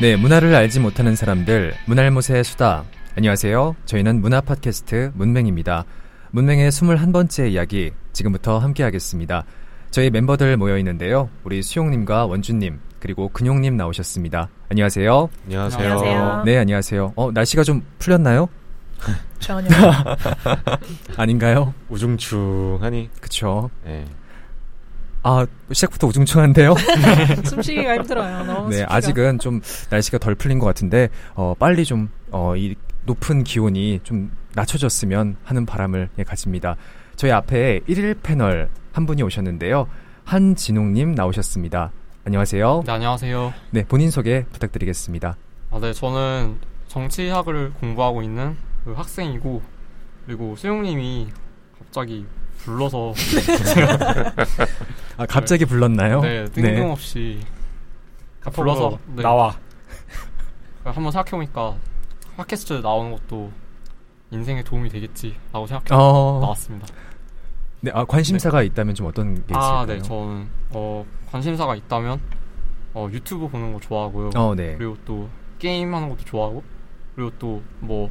네, 문화를 알지 못하는 사람들, 문알못의 수다. 안녕하세요. 저희는 문화 팟캐스트 문맹입니다. 문맹의 21번째 이야기, 지금부터 함께 하겠습니다. 저희 멤버들 모여 있는데요. 우리 수용님과 원준님, 그리고 근용님 나오셨습니다. 안녕하세요. 안녕하세요. 안녕하세요. 네, 안녕하세요. 어, 날씨가 좀 풀렸나요? 전혀. 아닌가요? 우중충하니. 그쵸. 네. 아, 시작부터 우중충한데요? 숨쉬기가 힘들어요. 너무 네, 습기가. 아직은 좀 날씨가 덜 풀린 것 같은데, 어, 빨리 좀, 어, 이 높은 기온이 좀 낮춰졌으면 하는 바람을 예, 가집니다. 저희 앞에 1일 패널 한 분이 오셨는데요. 한진웅님 나오셨습니다. 안녕하세요. 네, 안녕하세요. 네, 본인 소개 부탁드리겠습니다. 아, 네, 저는 정치학을 공부하고 있는 그 학생이고, 그리고 수용님이 갑자기 불러서, 아, 갑자기 불렀나요? 네, 뜬금없이 불러서 네, 나와. 한번 생각해보니까 팟캐스트 나오는 것도 인생에 도움이 되겠지라고 생각해서 어, 나왔습니다. 네, 아, 관심사가 있다면 좀 어떤 게 있을까요? 아, 네, 저는 어, 관심사가 있다면 어, 유튜브 보는 거 좋아하고요. 어, 네. 그리고 또 게임 하는 것도 좋아하고, 그리고 또 뭐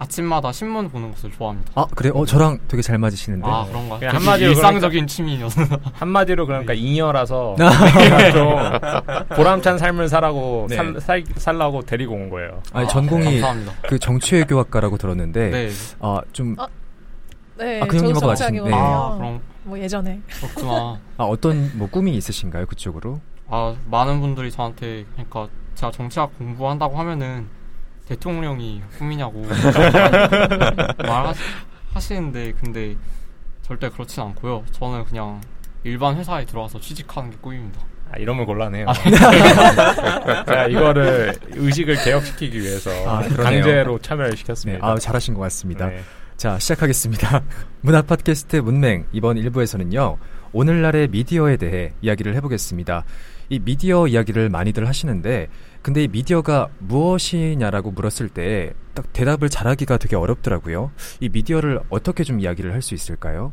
아침마다 신문 보는 것을 좋아합니다. 아, 그래? 어, 저랑 되게 잘 맞으시는데. 아 그런가? 그냥 한마디로 일상적인 취미여서 한마디로 그러니까 네. 잉여라서 좀 보람찬 삶을 살라고 네. 살, 살, 살라고 데리고 온 거예요. 아니, 전공이 감사합니다. 그 정치외교학과라고 들었는데, 네. 아, 좀, 아, 네, 아, 그 형님하고 정치학이거든요. 네. 아 그럼 뭐 예전에. 그렇구나. 아, 어떤 뭐 꿈이 있으신가요? 그쪽으로? 아 많은 분들이 저한테 그러니까 제가 정치학 공부한다고 하면은 대통령이 꿈이냐고 말하시는데 근데 절대 그렇진 않고요. 저는 그냥 일반 회사에 들어와서 취직하는 게 꿈입니다. 아, 이러면 곤란해요. 제가 이거를 의식을 개혁시키기 위해서 아. 강제로 참여를 네, 시켰습니다. 아, 잘하신 것 같습니다. 네. 자, 시작하겠습니다. 문화 팟캐스트 문맹 이번 1부에서는요. 오늘날의 미디어에 대해 이야기를 해보겠습니다. 이 미디어 이야기를 많이들 하시는데 근데 이 미디어가 무엇이냐라고 물었을 때 딱 대답을 잘하기가 되게 어렵더라고요. 이 미디어를 어떻게 좀 이야기를 할 수 있을까요?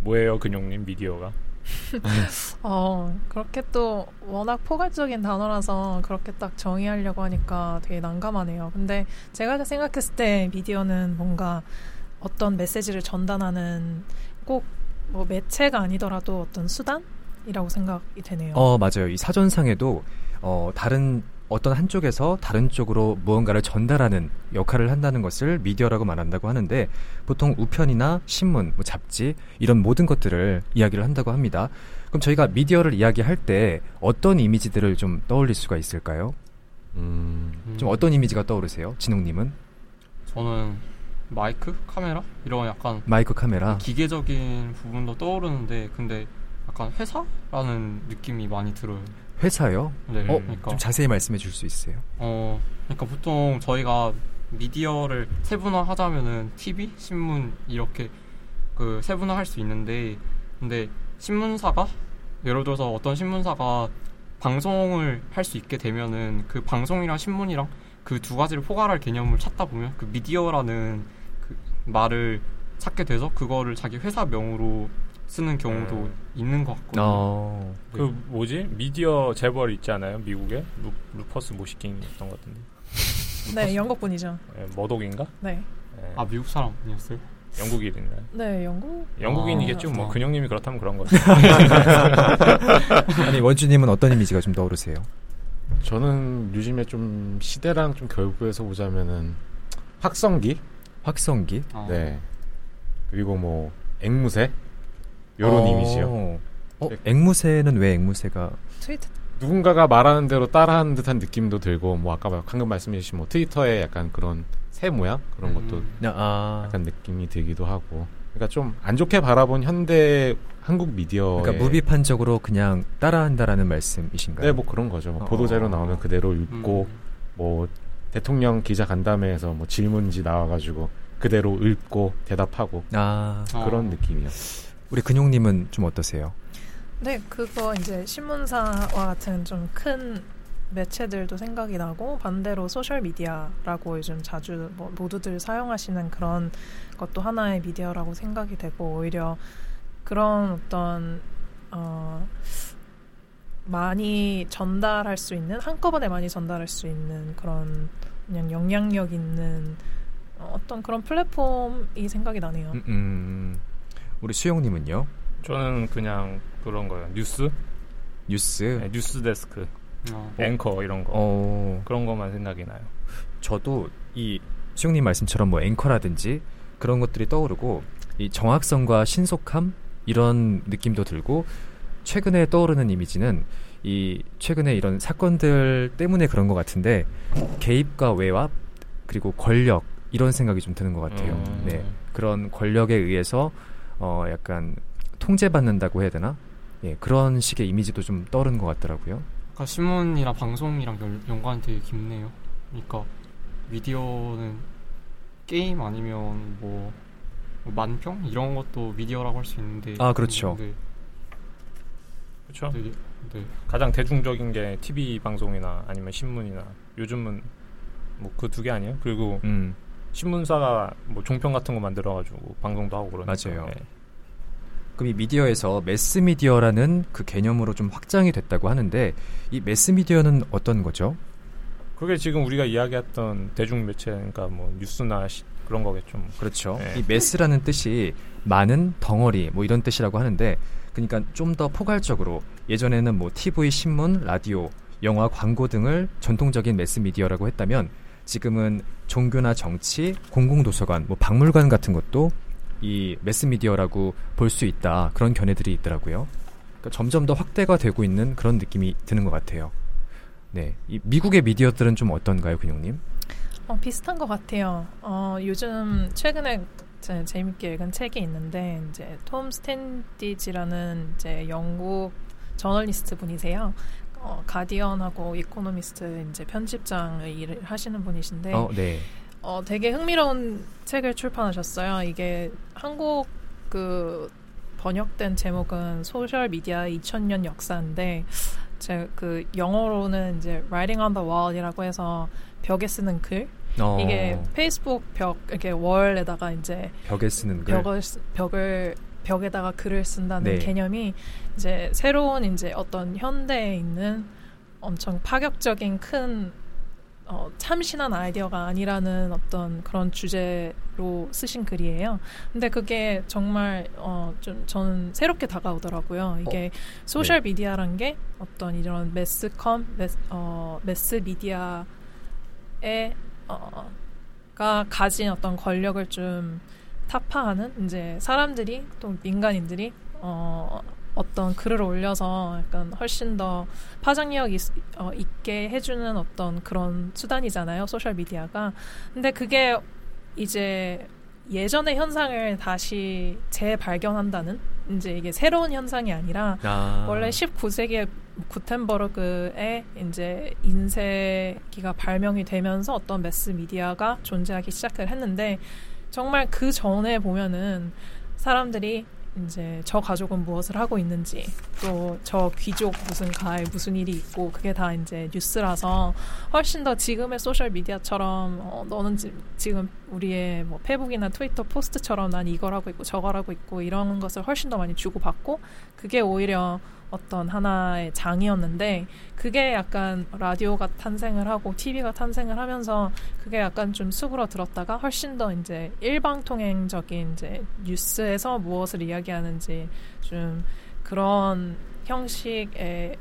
뭐예요, 근용님 미디어가? 어, 그렇게 또 워낙 포괄적인 단어라서 그렇게 딱 정의하려고 하니까 되게 난감하네요. 근데 제가 생각했을 때 미디어는 뭔가 어떤 메시지를 전달하는 꼭 뭐 매체가 아니더라도 어떤 수단이라고 생각이 되네요. 어, 맞아요. 이 사전상에도 어, 다른 어떤 한쪽에서 다른 쪽으로 무언가를 전달하는 역할을 한다는 것을 미디어라고 말한다고 하는데 보통 우편이나 신문, 뭐 잡지 이런 모든 것들을 이야기를 한다고 합니다. 그럼 저희가 미디어를 이야기할 때 어떤 이미지들을 좀 떠올릴 수가 있을까요? 음, 좀 어떤 이미지가 떠오르세요? 진웅님은 저는 마이크, 카메라 이런 약간 마이크 카메라. 기계적인 부분도 떠오르는데 근데 약간 회사라는 느낌이 많이 들어요. 회사요? 네, 어, 그러니까 좀 자세히 말씀해 줄 수 있어요? 어, 그러니까 보통 저희가 미디어를 세분화하자면은 TV, 신문 이렇게 그 세분화할 수 있는데 근데 신문사가 예를 들어서 어떤 신문사가 방송을 할 수 있게 되면은 그 방송이랑 신문이랑 그 두 가지를 포괄할 개념을 찾다 보면 그 미디어라는 그 말을 찾게 돼서 그거를 자기 회사명으로 쓰는 경우도 음. 있는 것 같거든요. 어, 그 뭐지? 미디어 재벌 있잖아요, 미국에 루, 루퍼스 모시킹이었던 것 같은데 네, 영국 분이죠. 예, 머독인가? 네. 예, 아 미국 사람 아니었어요? 영국인인가요? 네, 영국? 영국인이겠죠. 뭐 아. 근영님이 그렇다면 그런 거죠. 아니 원주님은 어떤 이미지가 좀 떠오르세요? 저는 요즘에 좀 시대랑 좀 결부해서 보자면은 확성기, 확성기? 아, 네 그리고 뭐 앵무새 요런 어. 이미지요. 어, 앵무새는 왜 앵무새가 트위터 누군가가 말하는 대로 따라하는 듯한 느낌도 들고 뭐 아까 방금 말씀해주신 뭐 트위터의 약간 그런 새 모양 그런 것도 음. 아, 약간 느낌이 들기도 하고. 그러니까 좀 안 좋게 바라본 현대 한국 미디어. 그러니까 무비판적으로 그냥 따라한다라는 말씀이신가요? 네, 뭐 그런 거죠. 뭐 어. 보도 자료 나오면 그대로 읽고 음. 뭐 대통령 기자 간담회에서 뭐 질문지 나와가지고 그대로 읽고 대답하고 아, 어. 그런 느낌이요. 우리 근용님은 좀 어떠세요? 네, 그거 이제 신문사와 같은 좀 큰 매체들도 생각이 나고 반대로 소셜 미디어라고 요즘 자주 뭐 모두들 사용하시는 그런 것도 하나의 미디어라고 생각이 되고 오히려 그런 어떤 어 많이 전달할 수 있는 한꺼번에 많이 전달할 수 있는 그런 그냥 영향력 있는 어, 어떤 그런 플랫폼이 생각이 나네요. 음, 음. 우리 수영님은요? 저는 그냥 그런 거예요. 뉴스, 뉴스. 네, 뉴스 데스크, 어, 앵커 이런 거 어, 그런 것만 생각이 나요. 저도 이 수영님 말씀처럼 뭐 앵커라든지 그런 것들이 떠오르고 이 정확성과 신속함 이런 느낌도 들고 최근에 떠오르는 이미지는 이 최근에 이런 사건들 때문에 그런 것 같은데 개입과 외압 그리고 권력 이런 생각이 좀 드는 것 같아요. 음. 네 그런 권력에 의해서 어 약간 통제받는다고 해야 되나? 예 그런 식의 이미지도 좀 떠오르는 것 같더라고요. 아까 신문이랑 방송이랑 연, 연관이 되게 깊네요. 그러니까 미디어는 게임 아니면 뭐, 뭐 만평 이런 것도 미디어라고 할 수 있는데 아, 그렇죠. 네, 그렇죠. 네. 가장 대중적인 게 TV 방송이나 아니면 신문이나 요즘은 뭐 그 두 개 아니에요? 그리고 음 신문사가 뭐 종편 같은 거 만들어가지고 방송도 하고 그러니까 맞아요. 네. 그럼 이 미디어에서 매스 미디어라는 그 개념으로 좀 확장이 됐다고 하는데 이 매스 미디어는 어떤 거죠? 그게 지금 우리가 이야기했던 대중 매체 그러니까 뭐 뉴스나 시- 그런 거겠죠. 뭐. 그렇죠. 네. 이 매스라는 뜻이 많은 덩어리 뭐 이런 뜻이라고 하는데 그러니까 좀 더 포괄적으로 예전에는 뭐 TV, 신문, 라디오, 영화, 광고 등을 전통적인 매스 미디어라고 했다면 지금은 종교나 정치, 공공도서관, 뭐 박물관 같은 것도 이 매스 미디어라고 볼 수 있다 그런 견해들이 있더라고요. 그러니까 점점 더 확대가 되고 있는 그런 느낌이 드는 것 같아요. 네, 이 미국의 미디어들은 좀 어떤가요, 근영님? 어, 비슷한 것 같아요. 어, 요즘 최근에 제, 재밌게 읽은 책이 있는데 이제 톰 스탠디지라는 이제 영국 저널리스트 분이세요. 어, 가디언하고 이코노미스트 이제 편집장의 일을 하시는 분이신데 어, 네. 어, 되게 흥미로운 책을 출판하셨어요. 이게 한국 그 번역된 제목은 소셜 미디어 2000년 역사인데 제 그 영어로는 이제 writing on the wall이라고 해서 벽에 쓰는 글 어, 이게 페이스북 벽 이렇게 월에다가 이제 벽에 쓰는 글. 벽을 쓰- 벽을 벽에다가 글을 쓴다는 네. 개념이 이제 새로운 이제 어떤 현대에 있는 엄청 파격적인 큰 어, 참신한 아이디어가 아니라는 어떤 그런 주제로 쓰신 글이에요. 근데 그게 정말 어, 좀 저는 새롭게 다가오더라고요. 이게 소셜 미디어란 게 어떤 이런 매스컴, 매스, 어, 매스 미디어의 어, 가 가진 어떤 권력을 좀 타파하는 이제 사람들이 또 민간인들이 어, 어떤 글을 올려서 약간 훨씬 더 파장력 있, 어, 있게 해주는 어떤 그런 수단이잖아요 소셜 미디어가 근데 그게 이제 예전의 현상을 다시 재발견한다는 이제 이게 새로운 현상이 아니라 아. 원래 19세기에 구텐버그의 이제 인쇄기가 발명이 되면서 어떤 매스 미디어가 존재하기 시작을 했는데 정말 그 전에 보면은 사람들이 이제 저 가족은 무엇을 하고 있는지 또 저 귀족 무슨 가에 무슨 일이 있고 그게 다 이제 뉴스라서 훨씬 더 지금의 소셜 미디어처럼 어, 너는 지, 지금 우리의 뭐 페북이나 트위터 post처럼 난 이걸 하고 있고 저걸 하고 있고 이런 것을 훨씬 더 많이 주고받고 그게 오히려 어떤 하나의 장이었는데 그게 약간 라디오가 탄생을 하고 TV가 탄생을 하면서 그게 약간 좀 수그러들었다가 훨씬 더 이제 일방통행적인 이제 뉴스에서 무엇을 이야기하는지 좀 그런 형식의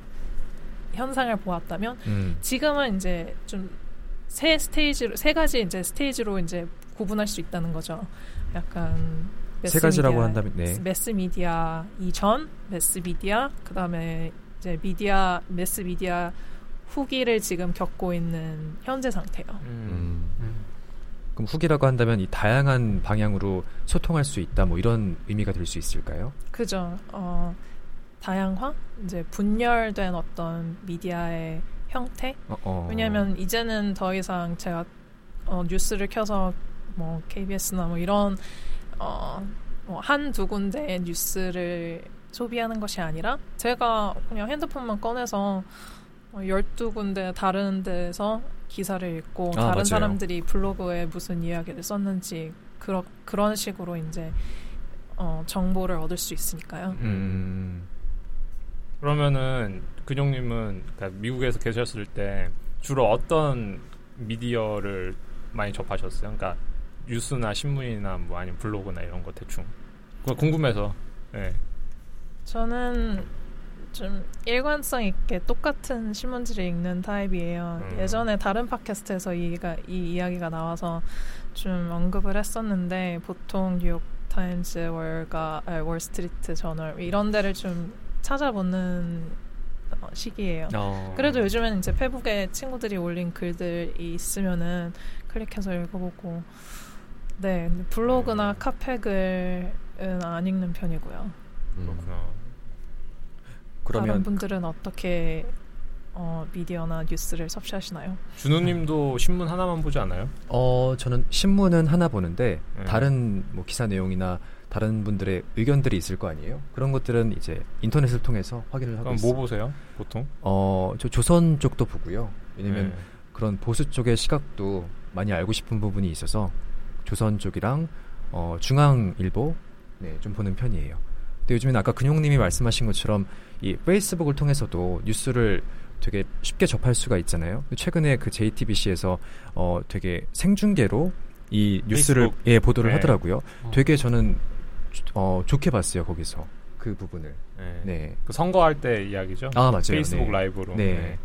현상을 보았다면 음. 지금은 이제 좀 세 스테이지로 세 가지 이제 스테이지로 이제 구분할 수 있다는 거죠. 약간 세 가지라고 한다면 네. 매스 미디어 이전 매스 미디어 그다음에 이제 미디어 매스 미디어 후기를 지금 겪고 있는 현재 상태요. 음. 음. 그럼 후기라고 한다면 이 다양한 방향으로 소통할 수 있다 뭐 이런 의미가 될 수 있을까요? 그죠. 어, 다양화 이제 분열된 어떤 미디어의 형태 어, 어. 왜냐하면 이제는 더 이상 제가 어, 뉴스를 켜서 뭐 KBS나 뭐 이런 어, 뭐 한두 군데의 뉴스를 소비하는 것이 아니라 제가 그냥 핸드폰만 꺼내서 어, 12군데 다른 데서 기사를 읽고 아, 다른 맞아요. 사람들이 블로그에 무슨 이야기를 썼는지 그러, 그런 식으로 이제 어, 정보를 얻을 수 있으니까요. 음. 그러면은 근용님은 그러니까 미국에서 계셨을 때 주로 어떤 미디어를 많이 접하셨어요? 그러니까 뉴스나 신문이나 뭐 아니면 블로그나 이런 거 대충. 궁금해서. 네. 저는 좀 일관성 있게 똑같은 신문지를 읽는 타입이에요. 음. 예전에 다른 팟캐스트에서 이가, 이 이야기가 나와서 좀 언급을 했었는데 보통 뉴욕 타임즈, 월가, 아, 월스트리트 저널 이런 데를 좀 찾아보는 어, 시기예요. 어. 그래도 요즘에는 이제 페북에 친구들이 올린 글들이 있으면은 클릭해서 읽어보고 네 블로그나 카페글은 안 읽는 편이고요. 음. 그렇구나. 다른 그러면 분들은 어떻게 어, 미디어나 뉴스를 섭취하시나요? 준우님도 신문 하나만 보지 않아요? 어 저는 신문은 하나 보는데 네. 다른 뭐 기사 내용이나 다른 분들의 의견들이 있을 거 아니에요. 그런 것들은 이제 인터넷을 통해서 확인을 하고 그럼 있어요. 뭐 보세요? 보통? 어 저 조선 쪽도 보고요. 왜냐면 네. 그런 보수 쪽의 시각도 많이 알고 싶은 부분이 있어서 조선 쪽이랑 어, 중앙일보 네, 좀 보는 편이에요. 근데 요즘에는 아까 근용님이 말씀하신 것처럼 이 페이스북을 통해서도 뉴스를 되게 쉽게 접할 수가 있잖아요. 최근에 그 JTBC에서 어, 되게 생중계로 이 뉴스를 페이스북. 예, 보도를 네. 하더라고요. 어. 되게 저는 어, 좋게 봤어요 거기서 그 부분을. 네. 네. 그 선거할 때 이야기죠? 아 맞아요. 페이스북 네. 라이브로. 네.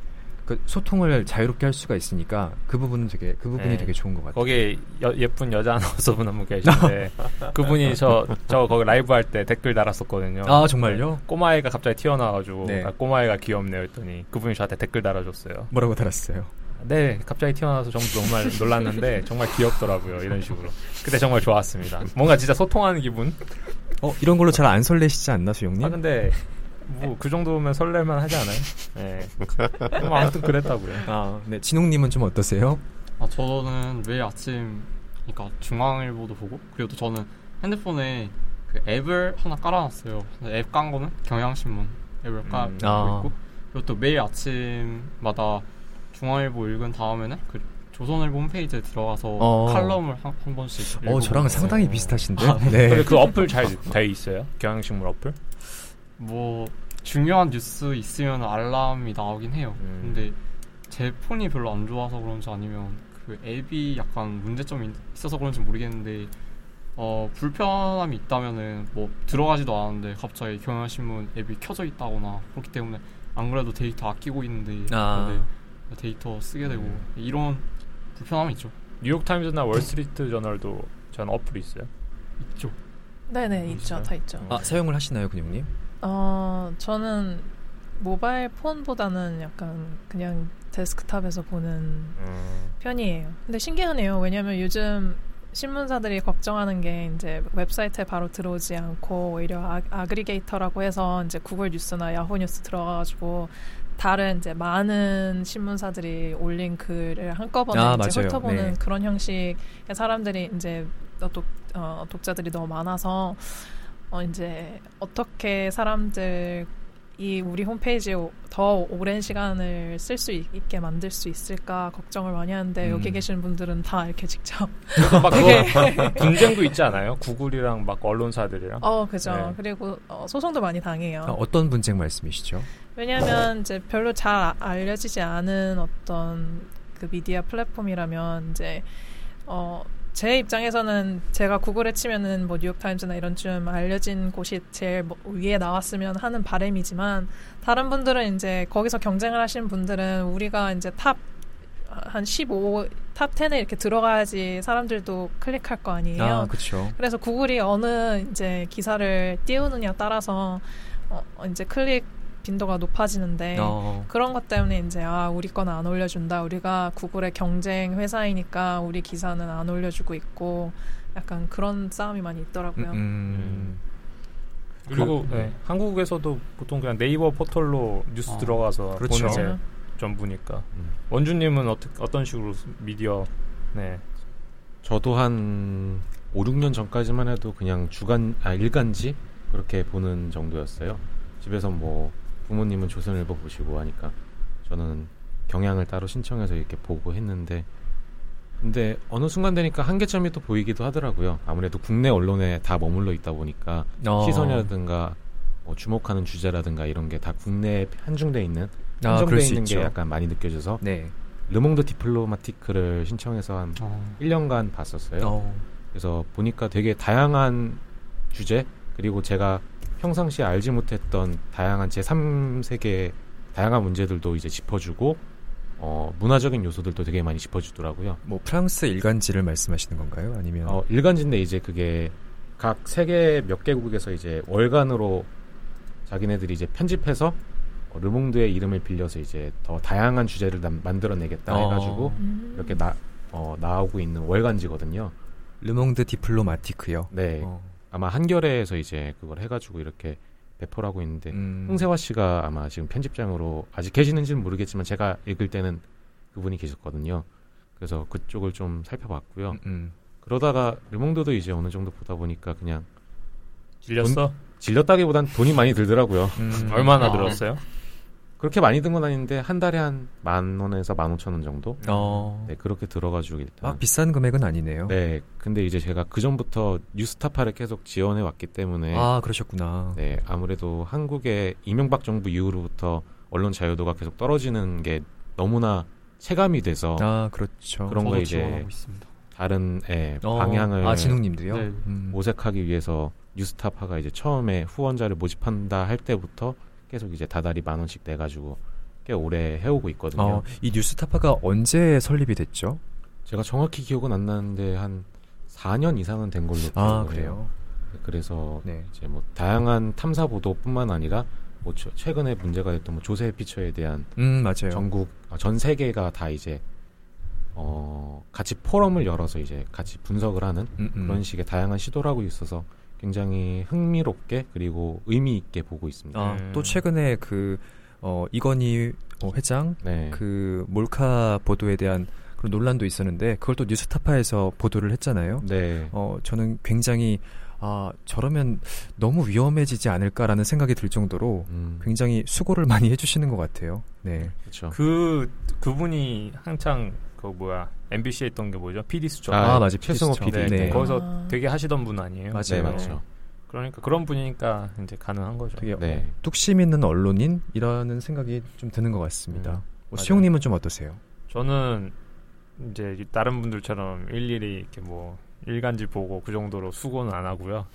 그 소통을 자유롭게 할 수가 있으니까 그 부분은 되게 그 부분이 네. 되게 좋은 것 같아요. 거기에 여- 예쁜 여자 아나운서분 한 분 계신데 그분이 저, 저 거기 라이브 할 때 댓글 달았었거든요. 아 정말요? 네. 꼬마애가 갑자기 튀어나와가지고 네. 아, 꼬마애가 귀엽네요 했더니 그분이 저한테 댓글 달아줬어요. 뭐라고 달았어요? 네, 갑자기 튀어나와서 정말 놀랐는데 정말 귀엽더라고요. 이런 식으로. 그때 정말 좋았습니다. 뭔가 진짜 소통하는 기분? 어 이런 걸로 잘 안 설레시지 않나 수영님? 아 근데 뭐 그 정도면 설렐만 하지 않아요? 네. 뭐 아무튼 그랬다고요. 아, 네. 진홍님은 좀 어떠세요? 아, 저는 매일 아침, 그러니까 중앙일보도 보고, 그리고 또 저는 핸드폰에 그 앱을 하나 깔아놨어요. 앱 깐 거는 경향신문 앱을 깔고 음. 아. 있고, 그리고 또 매일 아침마다 중앙일보 읽은 다음에는 그 조선일보 홈페이지에 들어가서 어. 칼럼을 한, 한 번씩 어 저랑 상당히 어. 비슷하신데. 근데 네. 그 어플 잘 돼 있어요? 경향신문 어플? 뭐 중요한 뉴스 있으면 알람이 나오긴 해요. 음. 근데 제 폰이 별로 안 좋아서 그런지 아니면 그 앱이 약간 문제점이 있어서 그런지 모르겠는데 어 불편함이 있다면은 뭐 들어가지도 않았는데 갑자기 경향신문 앱이 켜져 있다거나 그렇기 때문에 안 그래도 데이터 아끼고 있는데 아. 근데 데이터 쓰게 되고 음. 이런 불편함이 있죠. 뉴욕타임즈나 월스트리트 저널도 전 어플이 있어요. 있죠. 네네 있죠, 있어요? 다 있죠. 아 사용을 하시나요, 근영님? 어 저는 모바일 폰보다는 약간 그냥 데스크탑에서 보는 음. 편이에요. 근데 신기하네요. 왜냐하면 요즘 신문사들이 걱정하는 게 이제 웹사이트에 바로 들어오지 않고 오히려 아, aggregator라고 해서 이제 구글 뉴스나 야후 뉴스 들어가가지고 다른 이제 많은 신문사들이 올린 글을 한꺼번에 아, 이제 맞아요. 훑어보는 네. 그런 형식의 사람들이 이제 독, 어, 독자들이 너무 많아서 어, 이제 어떻게 사람들 이 우리 홈페이지에 오- 더 오랜 시간을 쓸 수 있게 만들 수 있을까 걱정을 많이 하는데 음. 여기 계신 분들은 다 이렇게 직접 막 되게 그거 분쟁도 있지 않아요? 구글이랑 막 언론사들이랑. 어 그죠 네. 그리고 어, 소송도 많이 당해요 아, 어떤 분쟁 말씀이시죠? 왜냐하면 이제 별로 잘 아- 알려지지 않은 어떤 그 미디어 플랫폼이라면 이제 어. 제 입장에서는 제가 구글에 치면은 뭐 뉴욕타임즈나 이런 좀 알려진 곳이 제일 뭐 위에 나왔으면 하는 바람이지만 다른 분들은 이제 거기서 경쟁을 하신 분들은 우리가 이제 top 한 15, top 10에 이렇게 들어가야지 사람들도 클릭할 거 아니에요. 아, 그렇죠. 그래서 구글이 어느 이제 기사를 띄우느냐 따라서 어, 이제 클릭 빈도가 높아지는데 어, 그런 것 때문에 이제 아 우리 거는 안 올려준다. 우리가 구글의 경쟁 회사이니까 우리 기사는 안 올려주고 있고 약간 그런 싸움이 많이 있더라고요. 음, 음. 그리고 그- 네, 한국에서도 보통 그냥 네이버 포털로 뉴스 아, 들어가서 그렇죠. 보는 게 네. 전부니까. 음. 원주님은 어떻, 어떤 식으로 미디어 네. 저도 한 5, 6년 전까지만 해도 그냥 주간 아 일간지 그렇게 보는 정도였어요. 집에서 뭐 부모님은 조선일보 보시고 하니까 저는 경향을 따로 신청해서 이렇게 보고 했는데 근데 어느 순간 되니까 한계점이 또 보이기도 하더라고요. 아무래도 국내 언론에 다 머물러 있다 보니까 어. 시선이라든가 뭐 주목하는 주제라든가 이런 게 다 국내에 한중돼 있는 아, 한정돼 수 있는. 게 약간 많이 느껴져서 네. 르몽드 디플로마티크를 신청해서 한 어. 1년간 봤었어요. 어. 그래서 보니까 되게 다양한 주제 그리고 제가 평상시에 알지 못했던 다양한 제 3세계 다양한 문제들도 이제 짚어주고 어, 문화적인 요소들도 되게 많이 짚어주더라고요. 뭐 프랑스 일간지를 말씀하시는 건가요? 아니면 어, 일간지인데 이제 그게 각 세계 몇 개국에서 이제 월간으로 자기네들이 이제 편집해서 어, 르몽드의 이름을 빌려서 이제 더 다양한 주제를 남- 만들어내겠다 어. 해가지고 음. 이렇게 나, 어, 나오고 있는 월간지거든요. 르몽드 디플로마티크요. 네. 어. 아마 한겨레에서 이제 그걸 해가지고 이렇게 배포를 하고 있는데 음. 홍세화 씨가 아마 지금 편집장으로 아직 계시는지는 모르겠지만 제가 읽을 때는 그분이 계셨거든요. 그래서 그쪽을 좀 살펴봤고요. 음. 그러다가 르몽드도 이제 어느 정도 보다 보니까 그냥 질렸어? 질렸다기보단 돈이 많이 들더라고요. 음. 얼마나 아. 들었어요? 그렇게 많이 든 건 아닌데 한 달에 한 만 원에서 만 오천 원 정도? 어. 네 그렇게 들어가지고 일단 아, 비싼 금액은 아니네요. 네 근데 이제 제가 그 전부터 뉴스타파를 계속 지원해 왔기 때문에 아, 그러셨구나. 네, 아무래도 한국의 이명박 정부 이후로부터 언론 자유도가 계속 떨어지는 게 너무나 체감이 돼서 아, 그렇죠. 그런 거 이제. 다른 예, 어. 방향을 아, 진웅님도요? 네. 음. 모색하기 위해서 뉴스타파가 이제 처음에 후원자를 모집한다 할 때부터 계속 이제 다달이 만 원씩 내 가지고 꽤 오래 해오고 있거든요. 어, 이 뉴스타파가 언제 설립이 됐죠? 제가 정확히 기억은 안 나는데 한 4년 이상은 된 걸로 아. 그래요? 그래서 네. 이제 뭐 다양한 탐사 보도뿐만 아니라 뭐 최- 최근에 문제가 됐던 뭐 조세 피처에 대한 음, 맞아요. 전국 아, 전 세계가 다 이제 어 같이 포럼을 열어서 이제 같이 분석을 하는 음, 음. 그런 식의 다양한 시도를 하고 있어서 굉장히 흥미롭게 그리고 의미 있게 보고 있습니다. 아, 음. 또 최근에 그 어, 이건희 어, 회장 네. 그 몰카 보도에 대한 그런 논란도 있었는데 그걸 또 뉴스타파에서 보도를 했잖아요. 네. 어, 저는 굉장히 아, 저러면 너무 위험해지지 않을까라는 생각이 들 정도로 음, 굉장히 수고를 많이 해주시는 것 같아요. 네. 그렇죠. 그 그분이 한창 그 뭐야 MBC에 있던 게 뭐죠? PD 수첩. 아, 맞아요. 최승호 PD. 네, 네. 거기서 아. 되게 하시던 분 아니에요? 맞아요. 네, 맞죠. 그러니까 그런 분이니까 이제 가능한 거죠. 되게 네. 뚝심 있는 언론인이라는 생각이 좀 드는 것 같습니다. 음, 뭐. 수용님은 좀 어떠세요? 저는 이제 다른 분들처럼 일일이 이렇게 뭐 일간지 보고 그 정도로 수고는 안 하고요.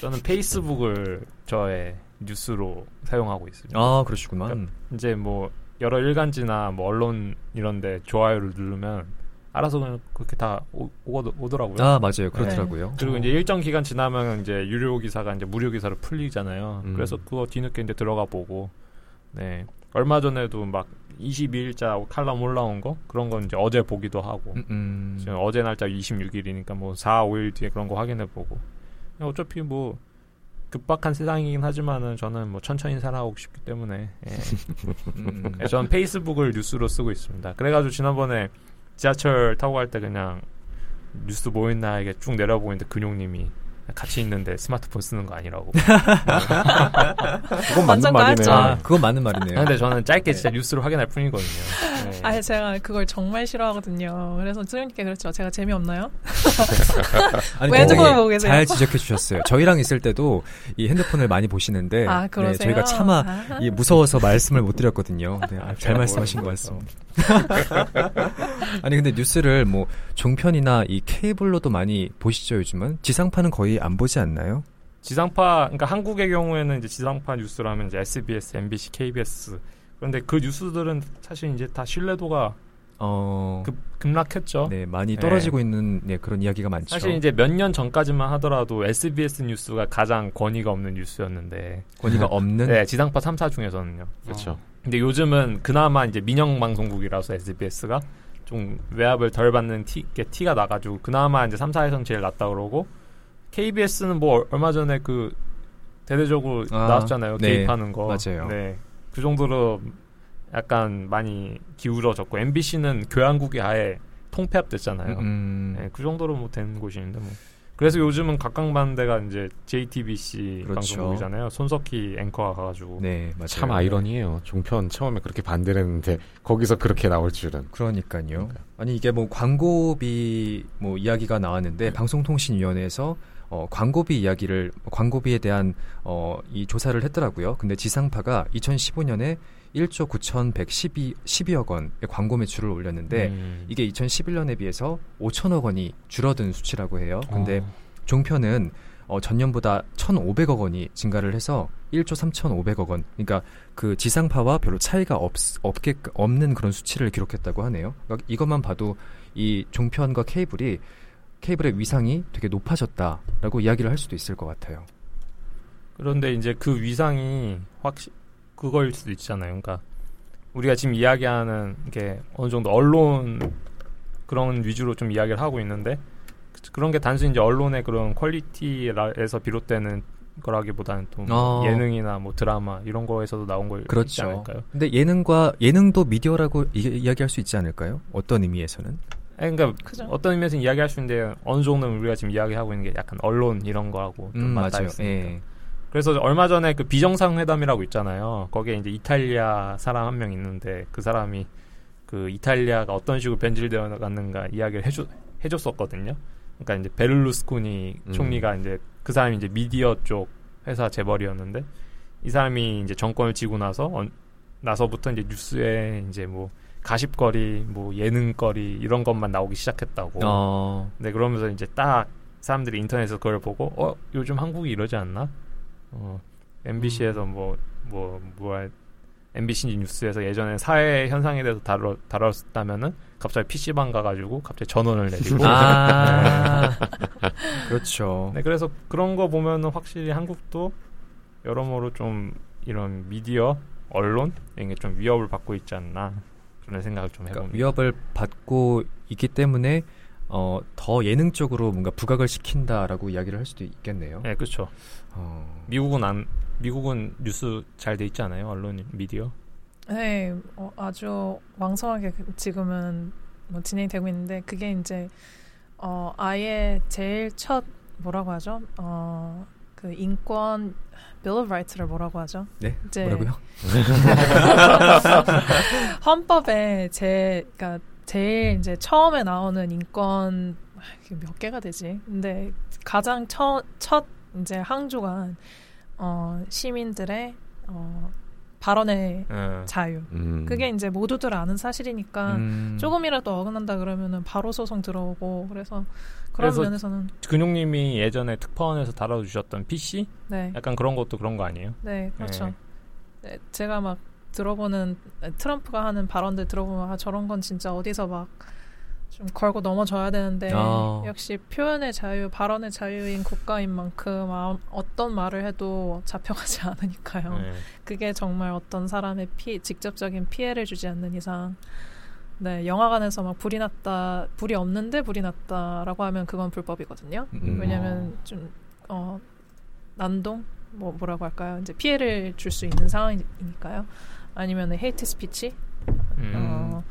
저는 페이스북을 저의 뉴스로 사용하고 있습니다. 아, 그러시구만. 이제 뭐 여러 일간지나 뭐 언론 이런데 좋아요를 누르면 알아서 그냥 그렇게 다 오, 오, 더라고요 아, 맞아요. 그렇더라고요. 그리고 이제 일정 기간 지나면 이제 유료 기사가 이제 무료 기사로 풀리잖아요. 음. 그래서 그거 뒤늦게 이제 들어가 보고 네 얼마 전에도 막 22일자 칼럼 올라온 거 그런 건 이제 어제 보기도 하고 음, 음. 지금 어제 날짜 26일이니까 뭐 4, 5일 뒤에 그런 거 확인해 보고 어차피 뭐 급박한 세상이긴 하지만은 저는 뭐 천천히 살아오고 싶기 때문에 예. 음, 네, 저는 페이스북을 뉴스로 쓰고 있습니다. 그래가지고 지난번에 지하철 타고 갈 때 그냥 뉴스 뭐 있나 이게 쭉 내려보고 있는데 근용님이 같이 있는데 스마트폰 쓰는 거 아니라고. 그건 맞는 말이네요. 아, 그건 맞는 말이네요. 근데 저는 짧게 진짜 뉴스를 확인할 뿐이거든요. 네. 아, 제가 그걸 정말 싫어하거든요. 그래서 수영님께 그랬죠. 제가 재미없나요? 아니, 왜 핸드폰을 보고 계세요? 잘 지적해 주셨어요. 저희랑 있을 때도 이 핸드폰을 많이 보시는데 아, 네, 그러세요? 저희가 차마 아. 이 무서워서 말씀을 못 드렸거든요. 네, 아, 잘 제가 말씀하신 것 같습니다. 아니 근데 뉴스를 뭐 종편이나 이 케이블로도 많이 보시죠 요즘은 지상파는 거의 안 보지 않나요? 지상파, 그러니까 한국의 경우에는 이제 지상파 뉴스라면 이제 SBS, MBC, KBS. 그런데 그 뉴스들은 사실 이제 다 신뢰도가 어, 급, 급락했죠. 네 많이 네. 떨어지고 있는 네, 그런 이야기가 많죠. 사실 이제 몇 년 전까지만 하더라도 SBS 뉴스가 가장 권위가 없는 뉴스였는데, 권위가 없는 네, 지상파 3사 중에서는요. 그렇죠. 근데 요즘은 그나마 이제 민영 방송국이라서 SBS가 좀 외압을 덜 받는 티, 게 티가 나가지고 그나마 이제 3사에서는 제일 낫다 그러고 KBS는 뭐 얼- 얼마 전에 그 대대적으로 아, 나왔잖아요. 네, 개입하는 거. 맞아요. 네. 그 정도로 약간 많이 기울어졌고 MBC는 교양국이 아예 통폐합됐잖아요. 음, 네, 그 정도로 뭐 된 곳인데 뭐. 그래서 요즘은 각광받는 데가 이제 JTBC 그렇죠. 방송국이잖아요. 손석희 앵커가 가가지고 네 맞아요. 참 아이러니해요. 종편 처음에 그렇게 반대를 했는데 거기서 그렇게 나올 줄은. 그러니까요. 아니 이게 뭐 광고비 뭐 이야기가 나왔는데 방송통신위원회에서 어, 광고비 이야기를 광고비에 대한 어, 이 조사를 했더라고요. 근데 지상파가 2015년에 1조 9,112 12억 원의 광고 매출을 올렸는데 음. 이게 2011년에 비해서 5천억 원이 줄어든 수치라고 해요. 근데 어. 종편은 어, 전년보다 1,500억 원이 증가를 해서 1조 3,500억 원. 그러니까 그 지상파와 별로 차이가 없, 없게, 없는 그런 수치를 기록했다고 하네요. 그러니까 이것만 봐도 이 종편과 케이블이 케이블의 위상이 되게 높아졌다라고 이야기를 할 수도 있을 것 같아요. 그런데 이제 그 위상이 확실 그거일 수도 있잖아요. 그러니까 우리가 지금 이야기하는 게 어느 정도 언론 그런 위주로 좀 이야기를 하고 있는데 그런 게 단순히 이제 언론의 그런 퀄리티에서 비롯되는 거라기보다는 또뭐 어. 예능이나 뭐 드라마 이런 거에서도 나온 걸 그렇죠. 않을까요? 근데 예능과 예능도 미디어라고 이, 이야기할 수 있지 않을까요? 어떤 의미에서는? 아니, 그러니까 그죠? 어떤 의미에서 이야기할 수 있는데 어느 정도는 우리가 지금 이야기하고 있는 게 약간 언론 이런 거하고 좀 음, 맞닿아 맞아요. 있으니까. 예. 그래서 얼마 전에 그 비정상회담이라고 있잖아요. 거기에 이제 이탈리아 사람 한 명 있는데 그 사람이 그 이탈리아가 어떤 식으로 변질되어 갔는가 이야기를 해줬 해줬었거든요. 그러니까 이제 베를루스코니 음. 총리가 이제 그 사람이 이제 미디어 쪽 회사 재벌이었는데 이 사람이 이제 정권을 지고 나서 언- 나서부터 이제 뉴스에 이제 뭐 가십거리, 뭐 예능거리 이런 것만 나오기 시작했다고. 어, 네, 그러면서 이제 딱 사람들이 인터넷에서 그걸 보고 어 요즘 한국이 이러지 않나? 어 MBC에서 뭐뭐 뭐야 MBC 뉴스에서 예전에 사회 현상에 대해서 다뤄 다뤘다면은 갑자기 PC방 가가지고 갑자기 전원을 내리고 아, 그렇죠. 네, 그래서 그런 거 보면은 확실히 한국도 여러모로 좀 이런 미디어 언론 이런 게 좀 위협을 받고 있지 않나 그런 생각을 좀 그러니까 해봅니다. 위협을 받고 있기 때문에 어, 더 예능 쪽으로 뭔가 부각을 시킨다라고 이야기를 할 수도 있겠네요. 네, 그렇죠. 어, 미국은 안 미국은 뉴스 잘 돼 있지 않아요? 언론 미디어? 네, 어, 아주 왕성하게 그- 지금은 뭐 진행되고 있는데 그게 이제 어, 아예 제일 첫 뭐라고 하죠? 어, 그 인권 Bill of Rights를 뭐라고 하죠? 네, 이제 뭐라고요? 헌법에 제 그러니까 제일 이제 처음에 나오는 인권 아, 이게 몇 개가 되지? 근데 가장 처, 첫 이제 항조가 어, 시민들의 어, 발언의 예. 자유. 음. 그게 이제 모두들 아는 사실이니까 음, 조금이라도 어긋난다 그러면은 바로 소송 들어오고 그래서 그런 그래서- 면에서는 근용님이 예전에 특파원에서 다뤄주셨던 PC? 네, 약간 그런 것도 그런 거 아니에요? 네 그렇죠. 네. 네, 제가 막 들어보는 트럼프가 하는 발언들 들어보면 아, 저런 건 진짜 어디서 막 좀 걸고 넘어져야 되는데 아. 역시 표현의 자유, 발언의 자유인 국가인 만큼 아, 어떤 말을 해도 잡혀가지 않으니까요. 네. 그게 정말 어떤 사람의 피, 직접적인 피해를 주지 않는 이상, 네 영화관에서 막 불이 났다, 불이 없는데 불이 났다라고 하면 그건 불법이거든요. 음. 왜냐하면 좀 어, 난동 뭐 뭐라고 할까요? 이제 피해를 줄 수 있는 상황이니까요. 아니면 hate speech. 음. 어,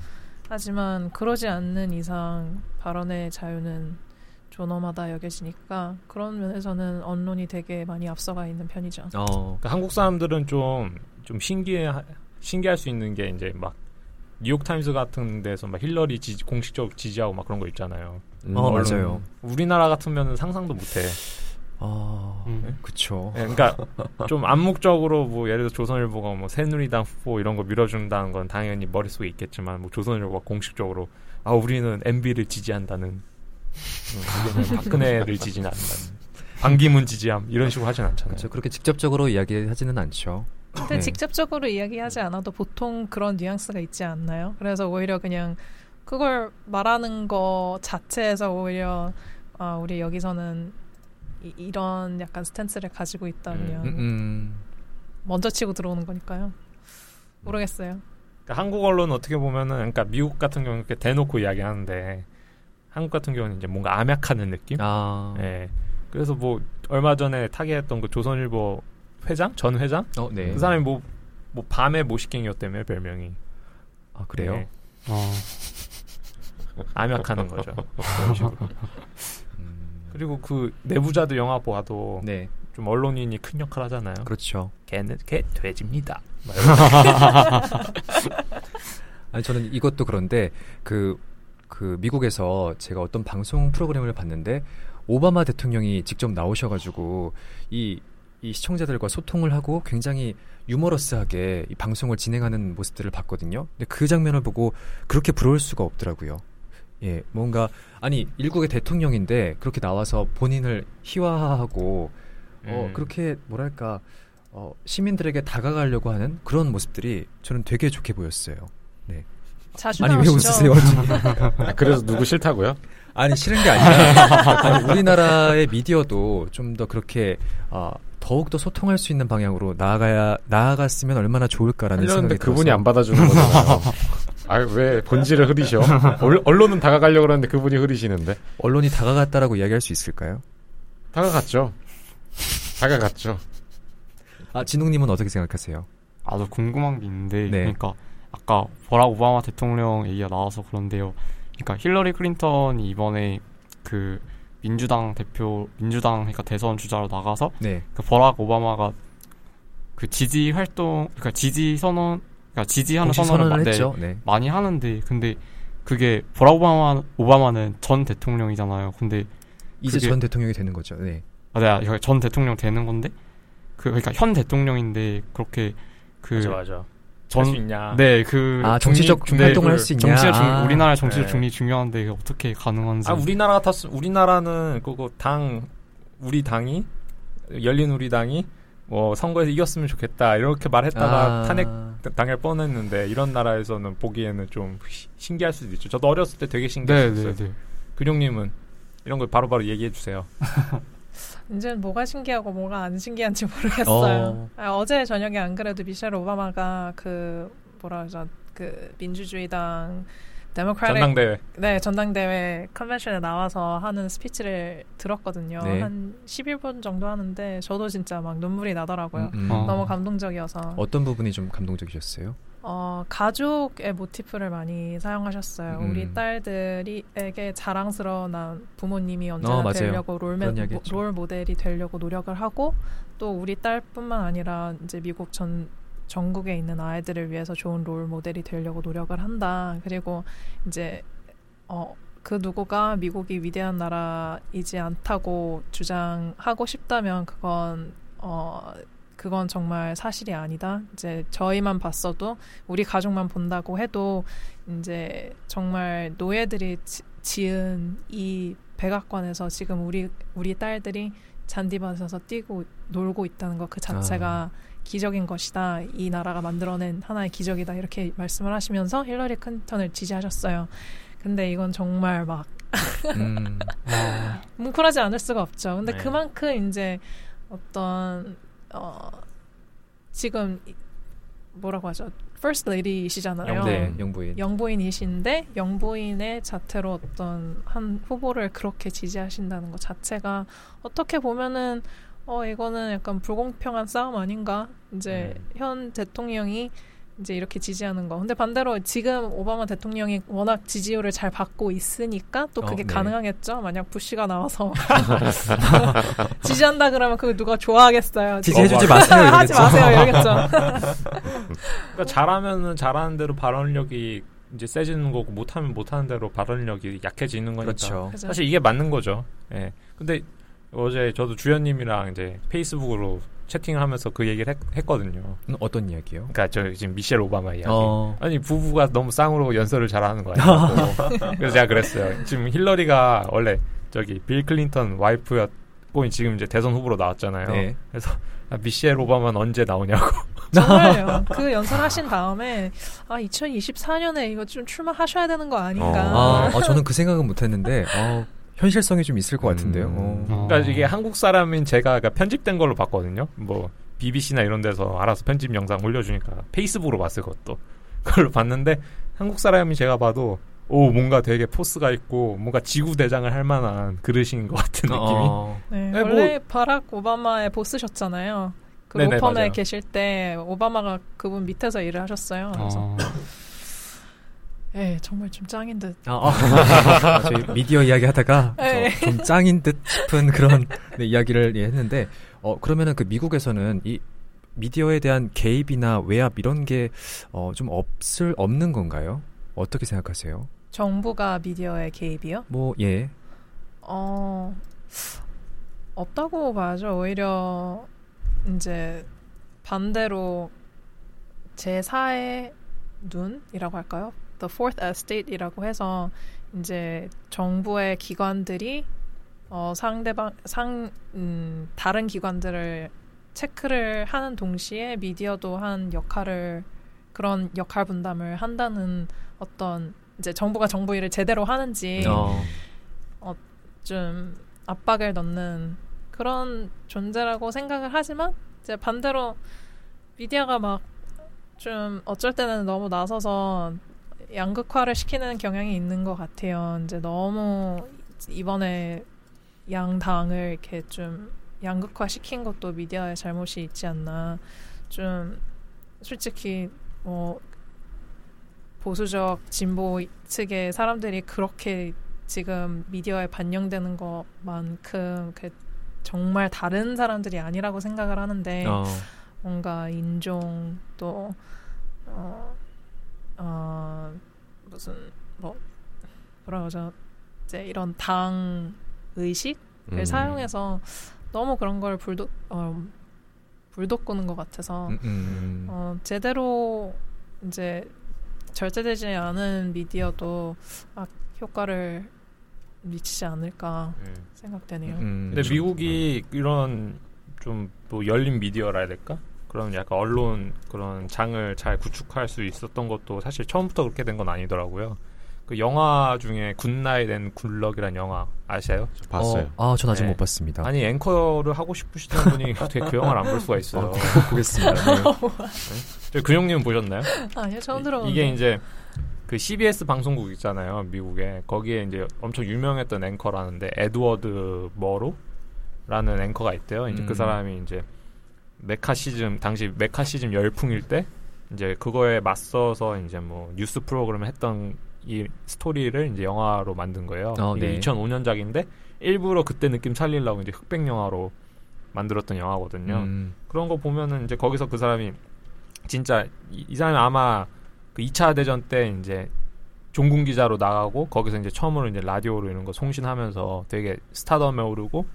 하지만 그러지 않는 이상 발언의 자유는 존엄하다 여겨지니까 그런 면에서는 언론이 되게 많이 앞서가 있는 편이죠. 어, 그러니까 한국 사람들은 좀, 좀 신기해, 신기할 수 있는 게 이제 막 뉴욕 타임스 같은 데서 막 힐러리 지지, 공식적으로 지지하고 막 그런 거 있잖아요. 음. 어. 맞아요. 우리나라 같으면 상상도 못 해. 아, 음. 그쵸. 예, 그러니까 좀 암묵적으로 뭐 예를 들어 조선일보가 뭐 새누리당 후보 이런 거 밀어준다는 건 당연히 머릿속에 있겠지만 뭐 조선일보가 공식적으로 아 우리는 MB를 지지한다는 음, 박근혜를 지지는 않는다는 반기문 지지함 이런 식으로 하진 않잖아요. 그렇죠. 그렇게 직접적으로 이야기하지는 않죠. 근데 네. 직접적으로 이야기하지 않아도 보통 그런 뉘앙스가 있지 않나요? 그래서 오히려 그냥 그걸 말하는 거 자체에서 오히려 아, 우리 여기서는 이, 런 약간 스탠스를 가지고 있다면 음, 음. 먼저 치고 들어오는 거니까요. 모르겠어요. 그러니까 한국 언론은 어떻게 보면은 그러니까 미국 같은 경우는 이렇게 대놓고 이야기하는데 한국 같은 경우는 이제 뭔가 암약하는 느낌. 아, 예. 그래서 뭐 얼마 전에 타계했던 그 조선일보 회장 전 회장 어, 네. 그 사람이 뭐, 뭐 밤에 모시갱이었다며 별명이. 아, 그래요? 네. 어. 암약하는 거죠. 그리고 그 내부자들 영화 봐도 네, 좀 언론인이 큰 역할 하잖아요. 그렇죠. 걔는 걔 돼지입니다. 이런 아니 저는 이것도 그런데 그, 그 미국에서 제가 어떤 방송 프로그램을 봤는데 오바마 대통령이 직접 나오셔가지고 이, 이 시청자들과 소통을 하고 굉장히 유머러스하게 이 방송을 진행하는 모습들을 봤거든요. 근데 그 장면을 보고 그렇게 부러울 수가 없더라고요. 예, 뭔가 아니 일국의 대통령인데 그렇게 나와서 본인을 희화화하고 어 음. 그렇게 뭐랄까 어 시민들에게 다가가려고 하는 그런 모습들이 저는 되게 좋게 보였어요. 자주 아니 왜 나오시죠? 웃으세요? 아, 그래서 누구 싫다고요? 아니 싫은 게 아니라 아니, 우리나라의 미디어도 좀 더 그렇게 아, 더욱 더 소통할 수 있는 방향으로 나아가야 나아갔으면 얼마나 좋을까라는 생각이 그분이 들어서 안 받아주는 거잖아요. 아 왜 본질을 흐리셔? 얼- 언론은 다가가려고 그러는데 그분이 흐리시는데 언론이 다가갔다라고 이야기할 수 있을까요? 다가갔죠. 다가갔죠. 아 진웅님은 어떻게 생각하세요? 아, 저 궁금한 게 있는데, 네. 그러니까 아까 버락 오바마 대통령 얘기가 나와서 그런데요. 그러니까 힐러리 클린턴이 이번에 그 민주당 대표, 민주당 그러니까 대선 주자로 나가서 네, 그 버락 오바마가 그 지지 활동, 그러니까 지지 선언, 그러니까 지지하는 선언을 네, 했죠. 네. 많이 하는데, 근데 그게 버락 오바마 오바마는 전 대통령이잖아요. 근데 이제 그게- 전 대통령이 되는 거죠. 네. 아, 네, 이거 전 대통령 되는 건데, 그 그러니까 현 대통령인데 그렇게 그 맞아 맞아. 전- 할수 있냐? 네, 그 아, 정치적 중립- 활동을 그 할수 있냐? 정치적 중, 아. 우리나라 정치적 네. 중립 중요한데 어떻게 가능한지. 아 우리나라 같았 우리나라는 그거 당 우리 당이 열린 우리 당이 뭐 선거에서 이겼으면 좋겠다 이렇게 말했다가 아, 탄핵 당할 뻔했는데 이런 나라에서는 보기에는 좀 시- 신기할 수도 있죠. 저도 어렸을 때 되게 네, 신기했어요. 네, 네. 근용님은 이런 걸 바로바로 얘기해 주세요. 이제는 뭐가 신기하고 뭐가 안 신기한지 모르겠어요. 어. 아, 어제 저녁에 안 그래도 미셸 오바마가 그 뭐라 그러죠? 그 민주주의당 데모크라틱 전당대회. 네 전당대회 컨벤션에 나와서 하는 스피치를 들었거든요. 네. 한 11분 정도 하는데 저도 진짜 막 눈물이 나더라고요. 음, 음. 어. 너무 감동적이어서 어떤 부분이 좀 감동적이셨어요? 어, 가족의 모티프를 많이 사용하셨어요. 음. 우리 딸들이에게 자랑스러운 부모님이 언제나 어. 되려고 이야기 했죠. 롤 모델이 되려고 노력을 하고 또 우리 딸뿐만 아니라 이제 미국 전 전국에 있는 아이들을 위해서 좋은 롤 모델이 되려고 노력을 한다. 그리고 이제 어, 그 누구가 미국이 위대한 나라이지 않다고 주장하고 싶다면 그건 어 그건 정말 사실이 아니다. 이제 저희만 봤어도 우리 가족만 본다고 해도 이제 정말 노예들이 지, 지은 이 백악관에서 지금 우리 우리 딸들이 잔디밭에서 뛰고 놀고 있다는 것 그 자체가 기적인 것이다. 이 나라가 만들어낸 하나의 기적이다. 이렇게 말씀을 하시면서 힐러리 클린턴을 지지하셨어요. 근데 이건 정말 막 음, 아, 뭉클하지 않을 수가 없죠. 근데 네. 그만큼 이제 어떤 어 지금 이- 뭐라고 하죠? First Lady이시잖아요. 네, 영부인. 영부인이신데 영부인의 자태로 어떤 한 후보를 그렇게 지지하신다는 것 자체가 어떻게 보면은 어 이거는 약간 불공평한 싸움 아닌가? 이제 음. 현 대통령이 이제 이렇게 지지하는 거. 근데 반대로 지금 오바마 대통령이 워낙 지지율을 잘 받고 있으니까 또 그게 어, 네. 가능하겠죠. 만약 부시가 나와서 지지한다 그러면 그걸 누가 좋아하겠어요. 지지해주지 어, 마세요. 하지 이러겠죠. 마세요. 이러겠죠. 그러니까 잘하면은 잘하는 대로 발언력이 이제 세지는 거고 못하면 못하는 대로 발언력이 약해지는 거니까. 그렇죠. 사실 이게 맞는 거죠. 예. 근데 어제 저도 주연님이랑 이제 페이스북으로 채팅을 하면서 그 얘기를 했, 거든요 음, 어떤 이야기요? 그러니까 저 지금 미셸 오바마 이야기. 어, 아니 부부가 너무 쌍으로 연설을 잘하는 거 아니야? 그래서 제가 그랬어요. 지금 힐러리가 원래 저기 빌 클린턴 와이프였고 지금 이제 대선 후보로 나왔잖아요. 네. 그래서 아, 미셸 오바마는 언제 나오냐고. 정말요. 그 연설하신 다음에 아 2024년에 이거 좀 출마하셔야 되는 거 아닌가. 아, 아, 저는 그 생각은 못했는데 어, 현실성이 좀 있을 것 같은데요. 음. 어. 어. 그러니까 이게 한국 사람인 제가 그러니까 편집된 걸로 봤거든요. 뭐 BBC나 이런 데서 알아서 편집 영상 올려주니까 페이스북으로 봤어요. 그것도 그걸 봤는데 한국 사람이 제가 봐도 오 뭔가 되게 포스가 있고 뭔가 지구 대장을 할 만한 그릇인 것 같은 느낌이. 어, 네, 네, 원래 바락 오바마의 보스셨잖아요. 그 네네, 로펌에 맞아요. 계실 때 오바마가 그분 밑에서 일을 하셨어요. 그래서 어. 예, 정말 좀 짱인 듯. 아, 아. 아, 저희 미디어 이야기 하다가 네. 저좀 짱인 듯 싶은 그런 네, 이야기를 예, 했는데 어, 그러면은 그 미국에서는 이 미디어에 대한 개입이나 외압 이런 게 어, 좀 없을 없는 건가요? 어떻게 생각하세요? 정부가 미디어의 개입이요? 뭐 예. 어, 없다고 봐야죠. 오히려 이제 반대로 제4의 눈이라고 할까요? The Fourth Estate이라고 해서 이제 정부의 기관들이 어, 상대방 상 음, 다른 기관들을 체크를 하는 동시에 미디어도 한 역할을 그런 역할 분담을 한다는 어떤 이제 정부가 정부 일을 제대로 하는지 어. 좀 압박을 넣는 그런 존재라고 생각을 하지만 이제 반대로 미디어가 막 좀 어쩔 때는 너무 나서서 양극화를 시키는 경향이 있는 것 같아요. 이제 너무 이번에 양당을 이렇게 좀 양극화 시킨 것도 미디어의 잘못이 있지 않나. 좀 솔직히 뭐 보수적 진보 측의 사람들이 그렇게 지금 미디어에 반영되는 것만큼 그 정말 다른 사람들이 아니라고 생각을 하는데 어. 뭔가 인종 또 어, 어, 무슨 뭐 뭐라 그러죠 이제 이런 당 의식을 음. 사용해서 너무 그런 걸 불도 어, 불돋구는 것 같아서 음, 음. 어, 제대로 이제 절제되지 않은 미디어도 아, 효과를 미치지 않을까 네. 생각되네요. 음. 근데 미국이 이런 좀 뭐 열린 미디어라 해야 될까? 그런 약간 언론 그런 장을 잘 구축할 수 있었던 것도 사실 처음부터 그렇게 된 건 아니더라고요. 그 영화 중에 Good Night and Good Luck이란 영화 아세요? 저 봤어요. 어, 아, 전 아직 네. 못 봤습니다. 아니 앵커를 하고 싶으시던 분이 어떻게 그 영화를 안 볼 수가 있어요. 어, 꼭 보겠습니다. 네. 저 근영님은 보셨나요? 아니요, 처음 이- 들어보는데. 이게 이제 그 CBS 방송국 있잖아요, 미국에. 거기에 이제 엄청 유명했던 앵커라는데 에드워드 머로라는 앵커가 있대요. 이제 음. 그 사람이 이제 매카시즘 당시 매카시즘 열풍일 때 이제 그거에 맞서서 이제 뭐 뉴스 프로그램을 했던 이 스토리를 이제 영화로 만든 거예요. 어, 네. 2005년작인데 일부러 그때 느낌 살리려고 이제 흑백 영화로 만들었던 영화거든요. 음. 그런 거 보면은 이제 거기서 그 사람이 진짜 이, 이 사람이 아마 그 2차 대전 때 이제 종군 기자로 나가고 거기서 이제 처음으로 이제 라디오로 이런 거 송신하면서 되게 스타덤에 오르고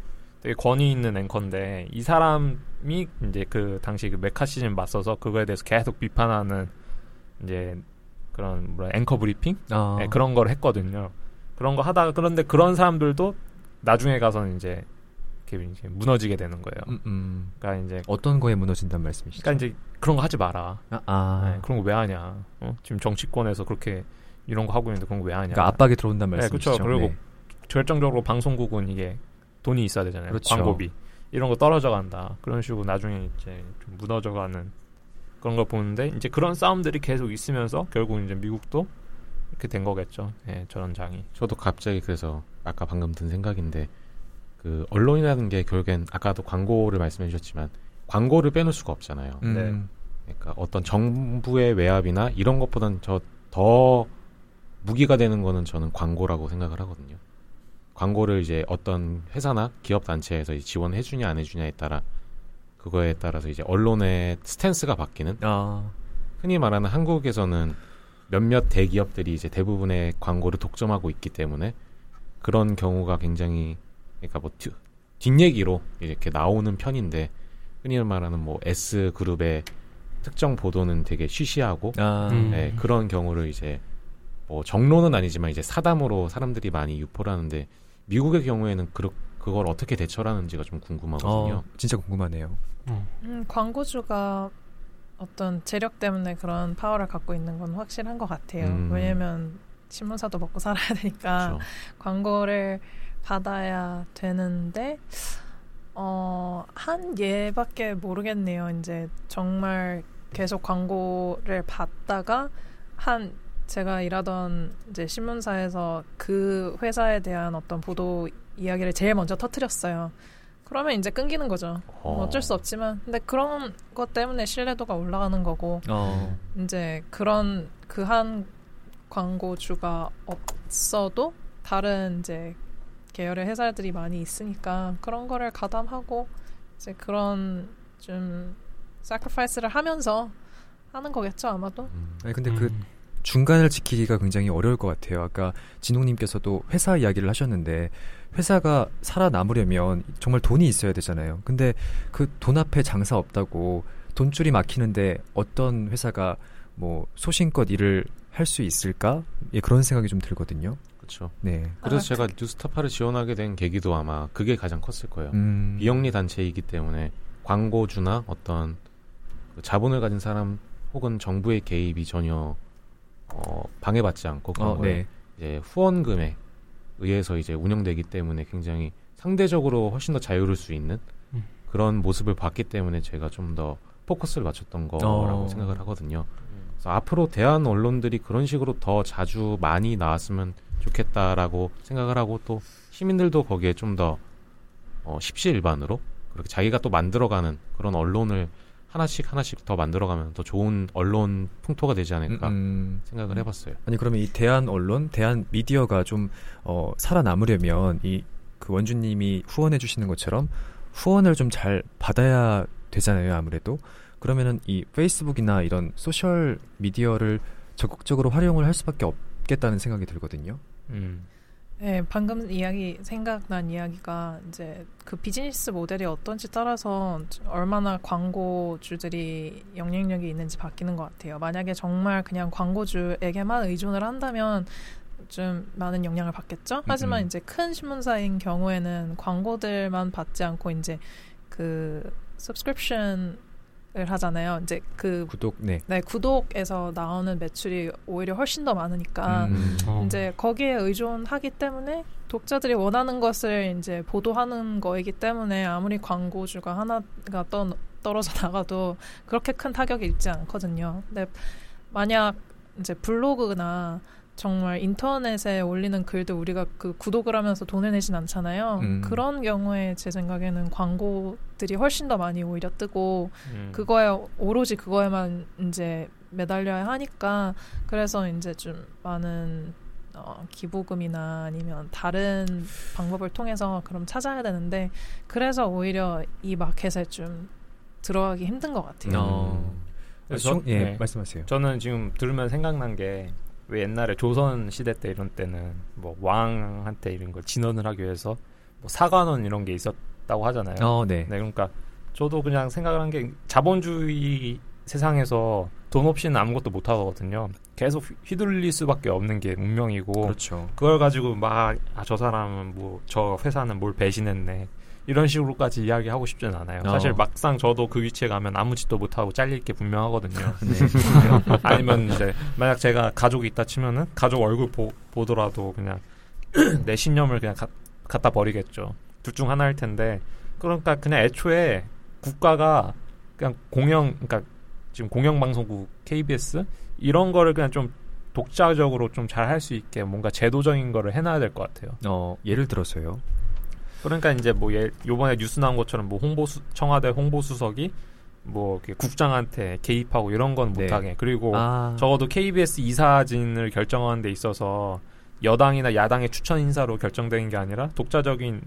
되게 권위 있는 앵커인데 이 사람이 이제 그 당시 그 메카시즘 맞서서 그거에 대해서 계속 비판하는 이제 그런 뭐라 앵커 브리핑 아. 네, 그런 걸 했거든요. 그런 거 하다가 그런데 그런 사람들도 나중에 가서는 이제 이렇게 이제 무너지게 되는 거예요. 음, 음. 그러니까 이제 어떤 거에 무너진단 말씀이시죠? 그러니까 이제 그런 거 하지 마라. 아, 아. 네, 그런 거 왜 하냐? 어? 지금 정치권에서 그렇게 이런 거 하고 있는데 그런 거 왜 하냐? 그러니까 압박이 들어온단 네, 말씀이시죠. 그쵸. 그리고 결정적으로 방송국은 이게 돈이 있어야 되잖아요. 그렇죠. 광고비 이런 거 떨어져 간다. 그런 식으로 나중에 이제 좀 무너져 가는 그런 걸 보는데 이제 그런 싸움들이 계속 있으면서 결국 이제 미국도 이렇게 된 거겠죠. 예, 저런 장이. 저도 갑자기 그래서 아까 방금 든 생각인데 그 언론이라는 게 결국엔 아까도 광고를 말씀해 주셨지만 광고를 빼놓을 수가 없잖아요. 음. 네. 그러니까 어떤 정부의 외압이나 이런 것보다는 저 더 무기가 되는 거는 저는 광고라고 생각을 하거든요. 광고를 이제 어떤 회사나 기업 단체에서 지원해 주냐 안 해주냐에 따라 그거에 따라서 이제 언론의 스탠스가 바뀌는 아. 흔히 말하는 한국에서는 몇몇 대기업들이 이제 대부분의 광고를 독점하고 있기 때문에 그런 경우가 굉장히 그러니까 뭐 뒤- 뒷얘기로 이렇게 나오는 편인데 흔히 말하는 뭐 S 그룹의 특정 보도는 되게 쉬쉬하고 아. 음. 네, 그런 경우를 이제 뭐 정로는 아니지만 이제 사담으로 사람들이 많이 유포를 하는데 미국의 경우에는 그, 그걸 어떻게 대처를 하는지가 좀 궁금하거든요. 어, 진짜 궁금하네요. 음, 광고주가 어떤 재력 때문에 그런 파워를 갖고 있는 건 확실한 것 같아요. 음. 왜냐면 신문사도 먹고 살아야 되니까 그렇죠. 광고를 받아야 되는데 어, 한 예밖에 모르겠네요. 이제 정말 계속 광고를 받다가 한 제가 일하던 이제 신문사에서 그 회사에 대한 어떤 보도 이야기를 제일 먼저 터트렸어요. 그러면 이제 끊기는 거죠. 뭐 어쩔 수 없지만 근데 그런 것 때문에 신뢰도가 올라가는 거고 어. 이제 그런 그 한 광고주가 없어도 다른 이제 계열의 회사들이 많이 있으니까 그런 거를 가담하고 이제 그런 좀 sacrifice를 하면서 하는 거겠죠 아마도. 음. 아니 근데 그 음. 중간을 지키기가 굉장히 어려울 것 같아요. 아까 진홍님께서도 회사 이야기를 하셨는데 회사가 살아남으려면 정말 돈이 있어야 되잖아요. 근데 그 돈 앞에 장사 없다고 돈줄이 막히는데 어떤 회사가 뭐 소신껏 일을 할 수 있을까? 예, 그런 생각이 좀 들거든요. 그렇죠. 네. 그래서 아, 제가 뉴스타파를 지원하게 된 계기도 아마 그게 가장 컸을 거예요. 음. 비영리 단체이기 때문에 광고주나 어떤 그 자본을 가진 사람 혹은 정부의 개입이 전혀 어, 방해받지 않고 그런 어, 네. 이제 후원금에 의해서 이제 운영되기 때문에 굉장히 상대적으로 훨씬 더 자유로울 수 있는 음. 그런 모습을 봤기 때문에 제가 좀 더 포커스를 맞췄던 거라고 어. 생각을 하거든요. 그래서 앞으로 대한 언론들이 그런 식으로 더 자주 많이 나왔으면 좋겠다라고 생각을 하고 또 시민들도 거기에 좀더 어, 십시일반으로 그렇게 자기가 또 만들어가는 그런 언론을 하나씩 하나씩 더 만들어가면 더 좋은 언론 풍토가 되지 않을까 음, 음. 생각을 해봤어요. 아니 그러면 이 대안 언론, 대안 미디어가 좀 어, 살아남으려면 이 그 원주님이 후원해 주시는 것처럼 후원을 좀 잘 받아야 되잖아요, 아무래도. 그러면은 이 페이스북이나 이런 소셜 미디어를 적극적으로 활용을 할 수밖에 없겠다는 생각이 들거든요. 음. 네, 방금 이야기 생각난 이야기가 이제 그 비즈니스 모델이 어떤지 따라서 얼마나 광고주들이 영향력이 있는지 바뀌는 것 같아요. 만약에 정말 그냥 광고주에게만 의존을 한다면 좀 많은 영향을 받겠죠. 하지만 음. 이제 큰 신문사인 경우에는 광고들만 받지 않고 이제 그 subscription을 하잖아요. 이제 그 구독, 네. 네, 구독에서 나오는 매출이 오히려 훨씬 더 많으니까 음. 어. 이제 거기에 의존하기 때문에 독자들이 원하는 것을 이제 보도하는 거이기 때문에 아무리 광고주가 하나가 떠, 떨어져 나가도 그렇게 큰 타격이 있지 않거든요. 근데 만약 이제 블로그나 정말 인터넷에 올리는 글들 우리가 그 구독을 하면서 돈을 내진 않잖아요. 음. 그런 경우에 제 생각에는 광고들이 훨씬 더 많이 오히려 뜨고 음. 그거에 오로지 그거에만 이제 매달려야 하니까 그래서 이제 좀 많은 어, 기부금이나 아니면 다른 방법을 통해서 그럼 찾아야 되는데 그래서 오히려 이 마켓에 좀 들어가기 힘든 것 같아요. 어. 그래서 중- 예, 네. 말씀하세요. 저는 지금 들으면 생각난 게 왜 옛날에 조선 시대 때 이런 때는 뭐 왕한테 이런 걸 진언을 하기 위해서 뭐 사관원 이런 게 있었다고 하잖아요. 어, 네. 네, 그러니까 저도 그냥 생각을 한 게 자본주의 세상에서 돈 없이는 아무것도 못 하거든요. 계속 휘- 휘둘릴 수밖에 없는 게 운명이고 그렇죠. 그걸 가지고 막 아 저 사람은 뭐 저 회사는 뭘 배신했네 이런 식으로까지 이야기하고 싶지는 않아요. 어. 사실 막상 저도 그 위치에 가면 아무 짓도 못 하고 잘릴 게 분명하거든요. 네. 아니면 이제 만약 제가 가족이 있다 치면은 가족 얼굴 보, 보더라도 그냥 내 신념을 그냥 가- 갖다 버리겠죠. 둘 중 하나일 텐데 그러니까 그냥 애초에 국가가 그냥 공영 그러니까 지금 공영방송국 KBS 이런 거를 그냥 좀 독자적으로 좀 잘 할 수 있게 뭔가 제도적인 거를 해놔야 될 것 같아요. 어, 예를 들어서요. 그러니까 이제 뭐 예, 요번에 뉴스 나온 것처럼 뭐 홍보 수 청와대 홍보 수석이 뭐 이렇게 국장한테 개입하고 이런 건 네. 못하게 그리고 아, 적어도 KBS 이사진을 결정하는 데 있어서 여당이나 야당의 추천 인사로 결정되는 게 아니라 독자적인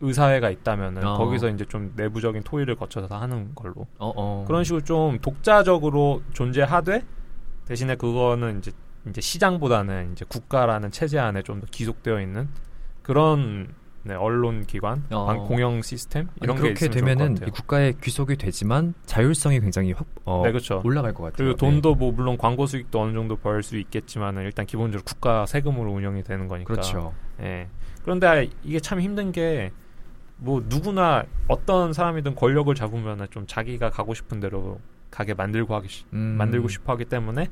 의사회가 있다면은 어. 거기서 이제 좀 내부적인 토의를 거쳐서 하는 걸로 어, 어. 그런 식으로 좀 독자적으로 존재하되 대신에 그거는 이제 이제 시장보다는 이제 국가라는 체제 안에 좀 더 기속되어 있는 그런 네, 언론 기관, 어. 방- 공영 시스템 아니, 이런 게 그렇게 되면은. 국가의 귀속이 되지만 자율성이 굉장히 확 어, 네, 그렇죠. 올라갈 것 같아요. 그리고 돈도 뭐 물론 광고 수익도 어느 정도 벌 수 있겠지만은 일단 기본적으로 국가 세금으로 운영이 되는 거니까. 그렇죠. 예. 그런데 이게 참 힘든 게 뭐 누구나 어떤 사람이든 권력을 잡으면 좀 자기가 가고 싶은 대로 가게 만들고 하기 시- 음, 만들고 싶어 하기 때문에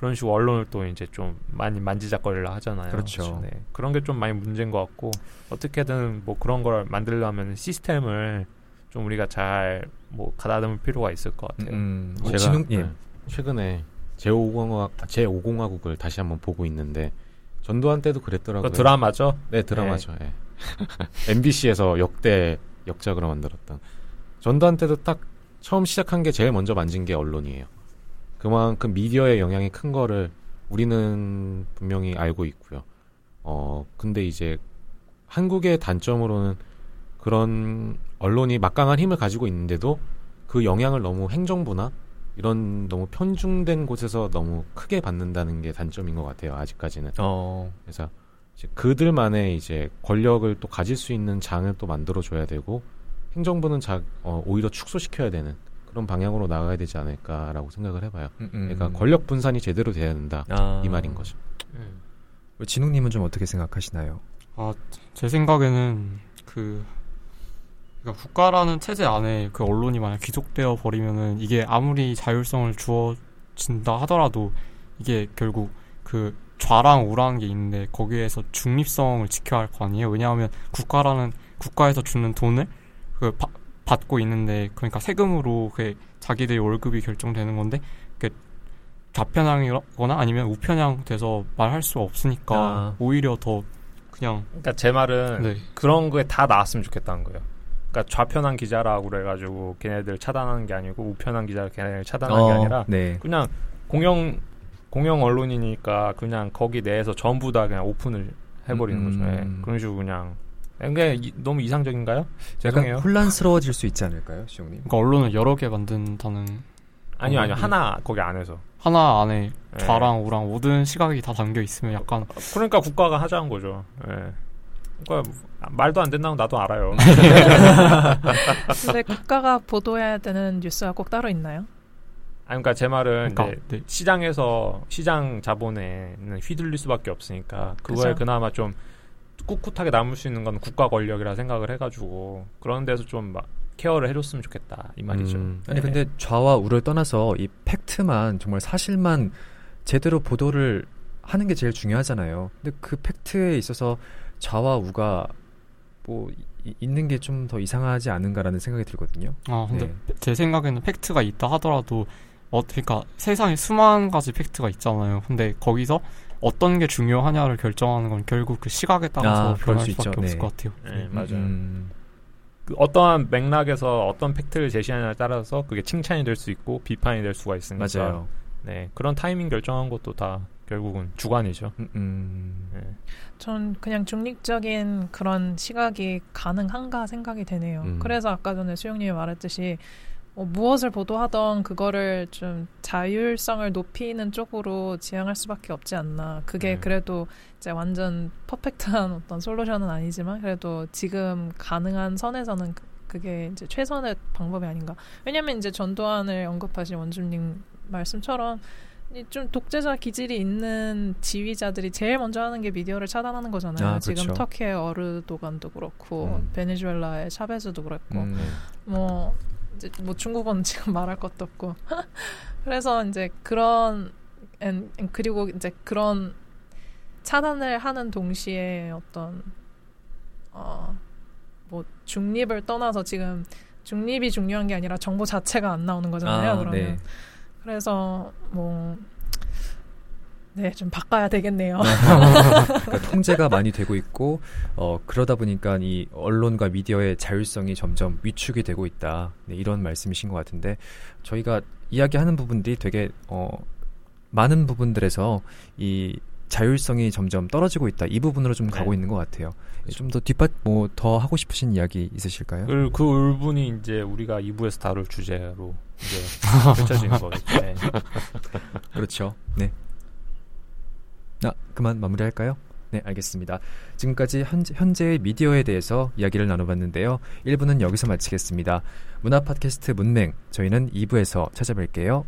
그런 식으로 언론을 또 이제 좀 많이 만지작거리려 하잖아요. 그렇죠. 네. 그런 게 좀 많이 문제인 것 같고 어떻게든 뭐 그런 걸 만들려면 시스템을 좀 우리가 잘 뭐 가다듬을 필요가 있을 것 같아요. 음, 뭐 제가 진흥, 예. 네, 최근에 제5공화국 제5공화국을 다시 한번 보고 있는데 전두환 때도 그랬더라고요. 그 드라마죠. 네 드라마죠. 예. MBC에서 역대 역작으로 만들었던 전두환 때도 딱 처음 시작한 게 제일 먼저 만진 게 언론이에요. 그만큼 미디어의 영향이 큰 거를 우리는 분명히 알고 있고요. 어 근데 이제 한국의 단점으로는 그런 언론이 막강한 힘을 가지고 있는데도 그 영향을 너무 행정부나 이런 너무 편중된 곳에서 너무 크게 받는다는 게 단점인 것 같아요. 아직까지는. 어. 그래서 이제 그들만의 이제 권력을 또 가질 수 있는 장을 또 만들어 줘야 되고 행정부는 자, 어, 오히려 축소시켜야 되는 그런 방향으로 나가야 되지 않을까라고 생각을 해봐요. 음, 음. 그러니까 권력 분산이 제대로 돼야 된다 아. 이 말인 거죠. 진웅님은 좀 어떻게 생각하시나요? 아, 제 생각에는 그 그러니까 국가라는 체제 안에 그 언론이 만약 귀속되어 버리면은 이게 아무리 자율성을 주어진다 하더라도 이게 결국 그 좌랑 우라는 게 있는데 거기에서 중립성을 지켜야 할 거 아니에요. 왜냐하면 국가라는 국가에서 주는 돈을 그 바- 받고 있는데 그러니까 세금으로 그 자기들의 월급이 결정되는 건데 그 좌편향이거나 아니면 우편향 돼서 말할 수 없으니까 아. 오히려 더 그냥 그러니까 제 말은 네. 그런 거에 다 나왔으면 좋겠다는 거예요. 그러니까 좌편한 기자라고 그래가지고 걔네들 차단하는 게 아니고 우편한 기자를 걔네들 차단하는 게 아니라 네. 그냥 공영 공영 언론이니까 그냥 거기 내에서 전부 다 그냥 오픈을 해버리는 음. 거죠. 예. 그런 식으로 그냥 그게 이- 너무 이상적인가요? 죄송해요. 약간 혼란스러워질 수 있지 않을까요, 시용님? 그러니까 언론을 여러 개 만든다는 아니요, 아니요. 음. 하나 거기 안에서. 하나 안에 예. 좌랑 우랑 모든 시각이 다 담겨 있으면 약간 그러니까 국가가 하자는 거죠. 예. 그러니까 말도 안 된다고 나도 알아요. 근데 국가가 보도해야 되는 뉴스가 꼭 따로 있나요? 아니, 그러니까 제 말은 그러니까 이제 네. 시장에서 시장 자본에는 휘둘릴 수밖에 없으니까 그거에 그죠. 그나마 좀 꿋꿋하게 남을 수 있는 건 국가 권력이라 생각을 해가지고 그런 데서 좀 막 케어를 해줬으면 좋겠다 이 말이죠. 음. 아니 네. 근데 좌와 우를 떠나서 이 팩트만 정말 사실만 제대로 보도를 하는 게 제일 중요하잖아요. 근데 그 팩트에 있어서 좌와 우가 뭐 이- 있는 게 좀 더 이상하지 않은가라는 생각이 들거든요. 아 근데 네. 제 생각에는 팩트가 있다 하더라도 어 그러니까 세상에 수만 가지 팩트가 있잖아요. 근데 거기서 어떤 게 중요하냐를 결정하는 건 결국 그 시각에 따라서 아, 그럴 변할 수 수밖에 있죠. 없을 네. 것 같아요. 네, 맞아요. 음, 그 어떠한 맥락에서 어떤 팩트를 제시하냐에 따라서 그게 칭찬이 될 수 있고 비판이 될 수가 있으니까 맞아요. 네 그런 타이밍 결정한 것도 다 결국은 주관이죠. 음, 음. 네. 전 그냥 중립적인 그런 시각이 가능한가 생각이 되네요. 음. 그래서 아까 전에 수영님이 말했듯이 뭐 무엇을 보도하던 그거를 좀 자율성을 높이는 쪽으로 지향할 수밖에 없지 않나. 그게 음. 그래도 이제 완전 퍼펙트한 어떤 솔루션은 아니지만 그래도 지금 가능한 선에서는 그- 그게 이제 최선의 방법이 아닌가. 왜냐면 이제 전두환을 언급하신 원주님 말씀처럼 이좀 독재자 기질이 있는 지휘자들이 제일 먼저 하는 게 미디어를 차단하는 거잖아요. 아, 지금 그렇죠. 터키의 어르도간도 그렇고 음. 베네수엘라의 샤베즈도 그랬고 음, 뭐 이제 뭐 중국은 지금 말할 것도 없고 그래서 이제 그런 엔- 그리고 이제 그런 차단을 하는 동시에 어떤 어 뭐 중립을 떠나서 지금 중립이 중요한 게 아니라 정보 자체가 안 나오는 거잖아요. 아, 그러면 네. 그래서 뭐 네, 좀 바꿔야 되겠네요. 그러니까 통제가 많이 되고 있고 어, 그러다 보니까 이 언론과 미디어의 자율성이 점점 위축이 되고 있다. 네, 이런 말씀이신 것 같은데 저희가 이야기하는 부분들이 되게 어, 많은 부분들에서 이 자율성이 점점 떨어지고 있다. 이 부분으로 좀 가고 네. 있는 것 같아요. 좀 더 뒷받 뭐 더 하고 싶으신 이야기 있으실까요? 그, 그 울분이 이제 우리가 2부에서 다룰 주제로 이제 펼쳐지는 거겠죠. 네. 그렇죠. 네. 아, 그만 마무리할까요? 네, 알겠습니다. 지금까지 현재, 현재 의 미디어에 대해서 이야기를 나눠봤는데요. 1부는 여기서 마치겠습니다. 문화 팟캐스트 문맹, 저희는 2부에서 찾아뵐게요.